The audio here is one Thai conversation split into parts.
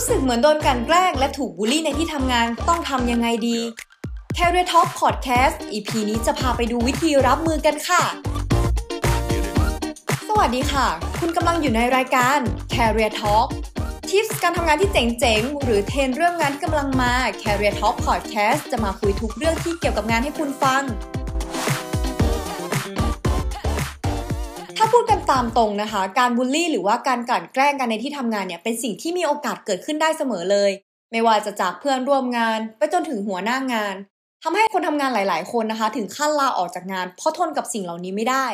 รู้สึกเหมือนโดนกันแกล้งและถูกบูลลี่ในที่ทำงานต้องทำยังไงดี Career Talk Podcast EP นี้จะพาไปดูวิธีรับมือกันค่ะ สวัสดีค่ะ คุณกำลังอยู่ในรายการ Career Talk ทิปส์การทำงานที่เจ๋งๆ หรือเทรนเรื่องงานที่กำลังมา Career Talk Podcast จะมาคุยทุกเรื่องที่เกี่ยวกับงานให้คุณฟัง พูดกันตามตรงนะคะ การบูลลี่หรือว่าการกลั่นแกล้งกันในที่ทำงานเนี่ยเป็นสิ่งที่มีโอกาสเกิดขึ้นได้เสมอเลย ไม่ว่าจะจากเพื่อนร่วมงาน ไปจนถึงหัวหน้างานทำให้คนทำงานหลาย ๆ คนนะคะ ถึงขั้นลาออกจากงาน เพราะทนกับสิ่งเหล่านี้ไม่ได้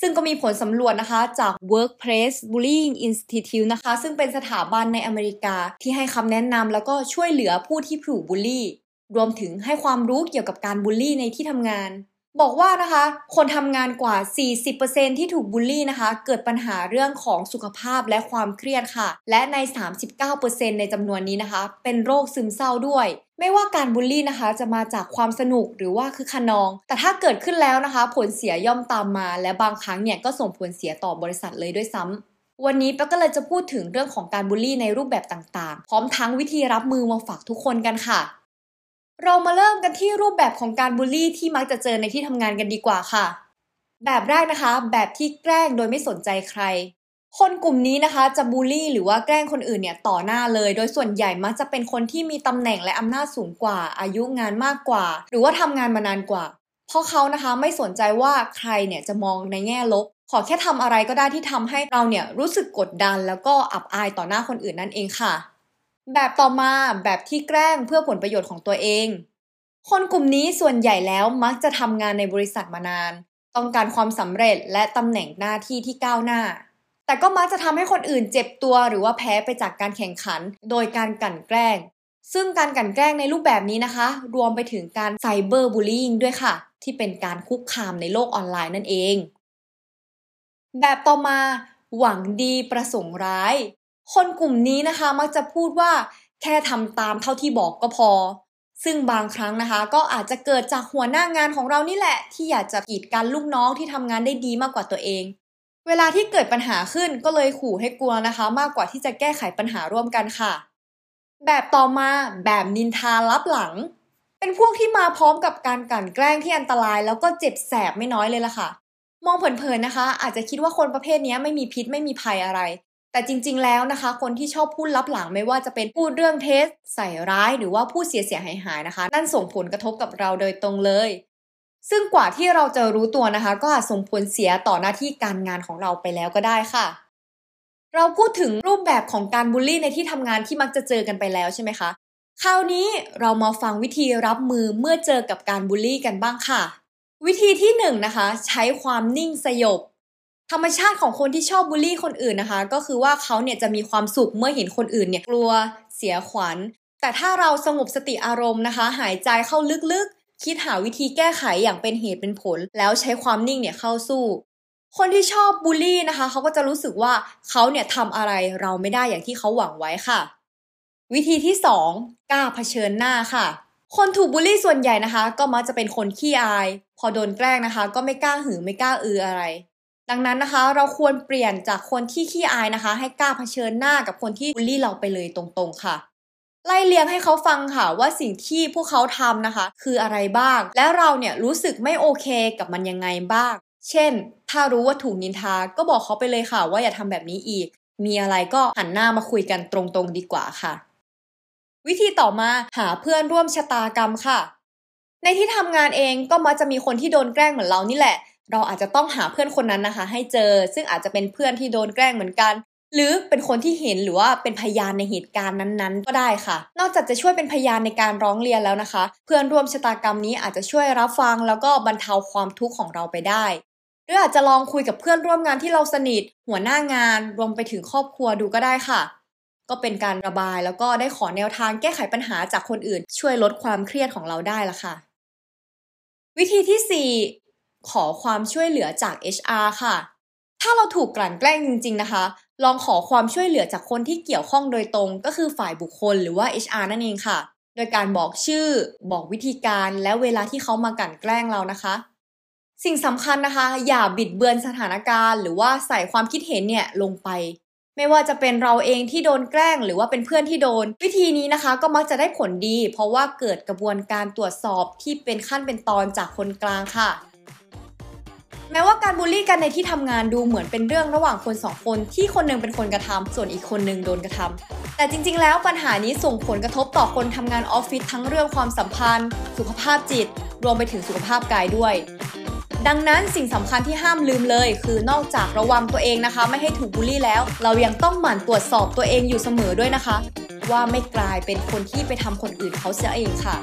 ซึ่งก็มีผลสำรวจนะคะจาก Workplace Bullying Institute นะคะ ซึ่งเป็นสถาบันในอเมริกาที่ให้คำแนะนำแล้วก็ช่วยเหลือผู้ที่ถูกบูลลี่ รวมถึงให้ความรู้เกี่ยวกับการบูลลี่ในที่ทำงาน บอกว่านะคะ คนทำงานกว่า 40%ที่ถูกบูลลี่นะคะ เกิดปัญหาเรื่องของสุขภาพและความเครียดค่ะ และใน 39%ในจำนวนนี้นะคะ เป็นโรคซึมเศร้าด้วย ไม่ว่าการบูลลี่นะคะ จะมาจากความสนุกหรือว่าคือขนอง แต่ถ้าเกิดขึ้นแล้วนะคะ ผลเสียย่อมตามมา และบางครั้งเนี่ยก็ส่งผลเสียต่อบริษัทเลยด้วยซ้ำวันนี้แป๊กก็เลยจะพูดถึงเรื่องของการบูลลี่ในรูปแบบต่างๆ พร้อมทั้งวิธีรับมือมาฝากทุกคนกันค่ะ เรามาเริ่มกันที่รูปแบบของการบูลลี่ที่มักจะเจอในที่ทำงานกันดีกว่าค่ะ แบบแรกนะคะ แบบที่แกล้งโดยไม่สนใจใคร คนกลุ่มนี้นะคะจะบูลลี่หรือว่าแกล้งคนอื่นเนี่ยต่อหน้าเลย โดยส่วนใหญ่มักจะเป็นคนที่มีตำแหน่งและอำนาจสูงกว่า อายุงานมากกว่า หรือว่าทำงานมานานกว่า เพราะเขานะคะไม่สนใจว่าใครเนี่ยจะมองในแง่ลบ ขอแค่ทำอะไรก็ได้ที่ทำให้เราเนี่ยรู้สึกกดดัน แล้วก็อับอายต่อหน้าคนอื่นนั่นเองค่ะ แบบต่อมาแบบที่แกล้งเพื่อผลประโยชน์ของตัวเอง คนกลุ่มนี้ส่วนใหญ่แล้วมักจะทำงานในบริษัทมานาน ต้องการความสำเร็จและตำแหน่งหน้าที่ที่ก้าวหน้า แต่ก็มักจะทำให้คนอื่นเจ็บตัวหรือว่าแพ้ไปจากการแข่งขัน โดยการกลั่นแกล้ง ซึ่งการกลั่นแกล้งในรูปแบบนี้นะคะ รวมไปถึงการไซเบอร์บูลลี่ด้วยค่ะ ที่เป็นการคุกคามในโลกออนไลน์นั่นเอง แบบต่อมา หวังดีประสงค์ร้าย คนกลุ่มนี้นะคะมักจะพูดว่าแค่ทำตามเท่าที่บอกก็พอ ซึ่งบางครั้งนะคะ ก็อาจจะเกิดจากหัวหน้างานของเรานี่แหละ ที่อยากจะกีดกันลูกน้องที่ทำงานได้ดีมากกว่าตัวเอง เวลาที่เกิดปัญหาขึ้นก็เลยขู่ให้กลัวนะคะ มากกว่าที่จะแก้ไขปัญหาร่วมกันค่ะ แบบต่อมาแบบนินทาลับหลัง เป็นพวกที่มาพร้อมกับการกลั่นแกล้งที่อันตราย แล้วก็เจ็บแสบไม่น้อยเลยล่ะค่ะ มองเผินๆนะคะ อาจจะคิดว่าคนประเภทนี้ไม่มีพิษไม่มีภัยอะไร แต่จริง ๆ แล้วนะคะ คนที่ชอบพูดลับหลังไม่ว่าจะเป็นพูดเรื่องเท็จใส่ร้ายหรือว่าพูดเสียเสียหายหายนะคะ นั่นส่งผลกระทบกับเราโดยตรงเลย ซึ่งกว่าที่เราจะรู้ตัวนะคะ ก็อาจส่งผลเสียต่อหน้าที่การงานของเราไปแล้วก็ได้ค่ะ เราพูดถึงรูปแบบของการบูลลี่ในที่ทำงานที่มักจะเจอกันไปแล้วใช่ไหมคะคราวนี้เรามาฟังวิธีรับมือเมื่อเจอกับการบูลลี่กันบ้างค่ะ วิธีที่1นนะคะ ใช้ความนิ่งสยบ ธรรมชาติของคนที่ชอบบูลลี่คนอื่นนะคะ ก็คือว่าเขาเนี่ยจะมีความสุขเมื่อเห็นคนอื่นเนี่ยกลัวเสียขวัญ แต่ถ้าเราสงบสติอารมณ์นะคะ หายใจเข้าลึกๆ คิดหาวิธีแก้ไขอย่างเป็นเหตุเป็นผล แล้วใช้ความนิ่งเนี่ยเข้าสู้ คนที่ชอบบูลลี่นะคะเขาก็จะรู้สึกว่าเขาเนี่ยทำอะไรเราไม่ได้อย่างที่เขาหวังไว้ค่ะ วิธีที่ 2 กล้าเผชิญหน้าค่ะคนถูกบูลลี่ส่วนใหญ่นะคะ ก็มักจะเป็นคนขี้อาย พอโดนแกล้งนะคะ ก็ไม่กล้าหือไม่กล้าอืออะไร ดังนั้นนะคะเราควรเปลี่ยนจากคนที่ขี้อายนะคะ ให้กล้าเผชิญหน้ากับคนที่บูลลี่เราไปเลยตรงๆค่ะ ไล่เลียงให้เขาฟังค่ะว่าสิ่งที่พวกเขาทำนะคะ คืออะไรบ้าง และเราเนี่ยรู้สึกไม่โอเคกับมันยังไงบ้าง เช่น ถ้ารู้ว่าถูกนินทา ก็บอกเขาไปเลยค่ะ ว่าอย่าทำแบบนี้อีก มีอะไรก็หันหน้ามาคุยกันตรงๆดีกว่าค่ะ วิธีต่อมาหาเพื่อนร่วมชะตากรรมค่ะ ในที่ทำงานเองก็มักจะมีคนที่โดนแกล้งเหมือนเรานี่แหละ เราอาจจะต้องหาเพื่อนคนนั้นนะคะ ให้เจอซึ่งอาจจะเป็นเพื่อนที่โดนแกล้งเหมือนกัน หรือเป็นคนที่เห็นหรือว่าเป็นพยานในเหตุการณ์นั้นๆ ก็ได้ค่ะ นอกจากจะช่วยเป็นพยานในการร้องเรียนแล้วนะคะ เพื่อนร่วมชะตากรรมนี้อาจจะช่วยรับฟัง แล้วก็บรรเทาความทุกข์ของเราไปได้ หรืออาจจะลองคุยกับเพื่อนร่วมงานที่เราสนิท หัวหน้างานรวมไปถึงครอบครัวดูก็ได้ค่ะ ก็เป็นการระบายแล้วก็ได้ขอแนวทางแก้ไขปัญหาจากคนอื่น ช่วยลดความเครียดของเราได้ละค่ะวิธีที่4 ขอความช่วยเหลือจาก HR ค่ะ ถ้าเราถูกกลั่นแกล้งจริง ๆ นะคะ ลองขอความช่วยเหลือจากคนที่เกี่ยวข้องโดยตรงก็คือฝ่ายบุคคลหรือว่า HR นั่นเองค่ะ โดยการบอกชื่อ บอกวิธีการและเวลาที่เขามากลั่นแกล้งเรานะคะ สิ่งสำคัญนะคะ อย่าบิดเบือนสถานการณ์ หรือว่าใส่ความคิดเห็นเนี่ยลงไปไม่ว่าจะเป็นเราเองที่โดนแกล้ง หรือว่าเป็นเพื่อนที่โดน วิธีนี้นะคะ ก็มักจะได้ผลดี เพราะว่าเกิดกระบวนการตรวจสอบที่เป็นขั้นเป็นตอนจากคนกลางค่ะ แม้ว่าการบูลลี่กันในที่ทำงานดูเหมือนเป็นเรื่องระหว่างคนสองคนที่คนหนึงเป็นคนกระทำส่วนอีกคนหนึงโดนกระทำแต่จริง ๆ แล้วปัญหานี้ส่งผลกระทบต่อคนทำงานออฟฟิศทั้งเรื่องความสัมพันธ์ สุขภาพจิต รวมไปถึงสุขภาพกายด้วยดังนั้นสิ่งสำคัญที่ห้ามลืมเลย คือนอกจากระวังตัวเองนะคะ ไม่ให้ถูกบูลลี่แล้ว เรายังต้องหมั่นตรวจสอบตัวเองอยู่เสมอด้วยนะคะ ว่าไม่กลายเป็นคนที่ไปทำคนอื่นเขาเสียเองค่ะ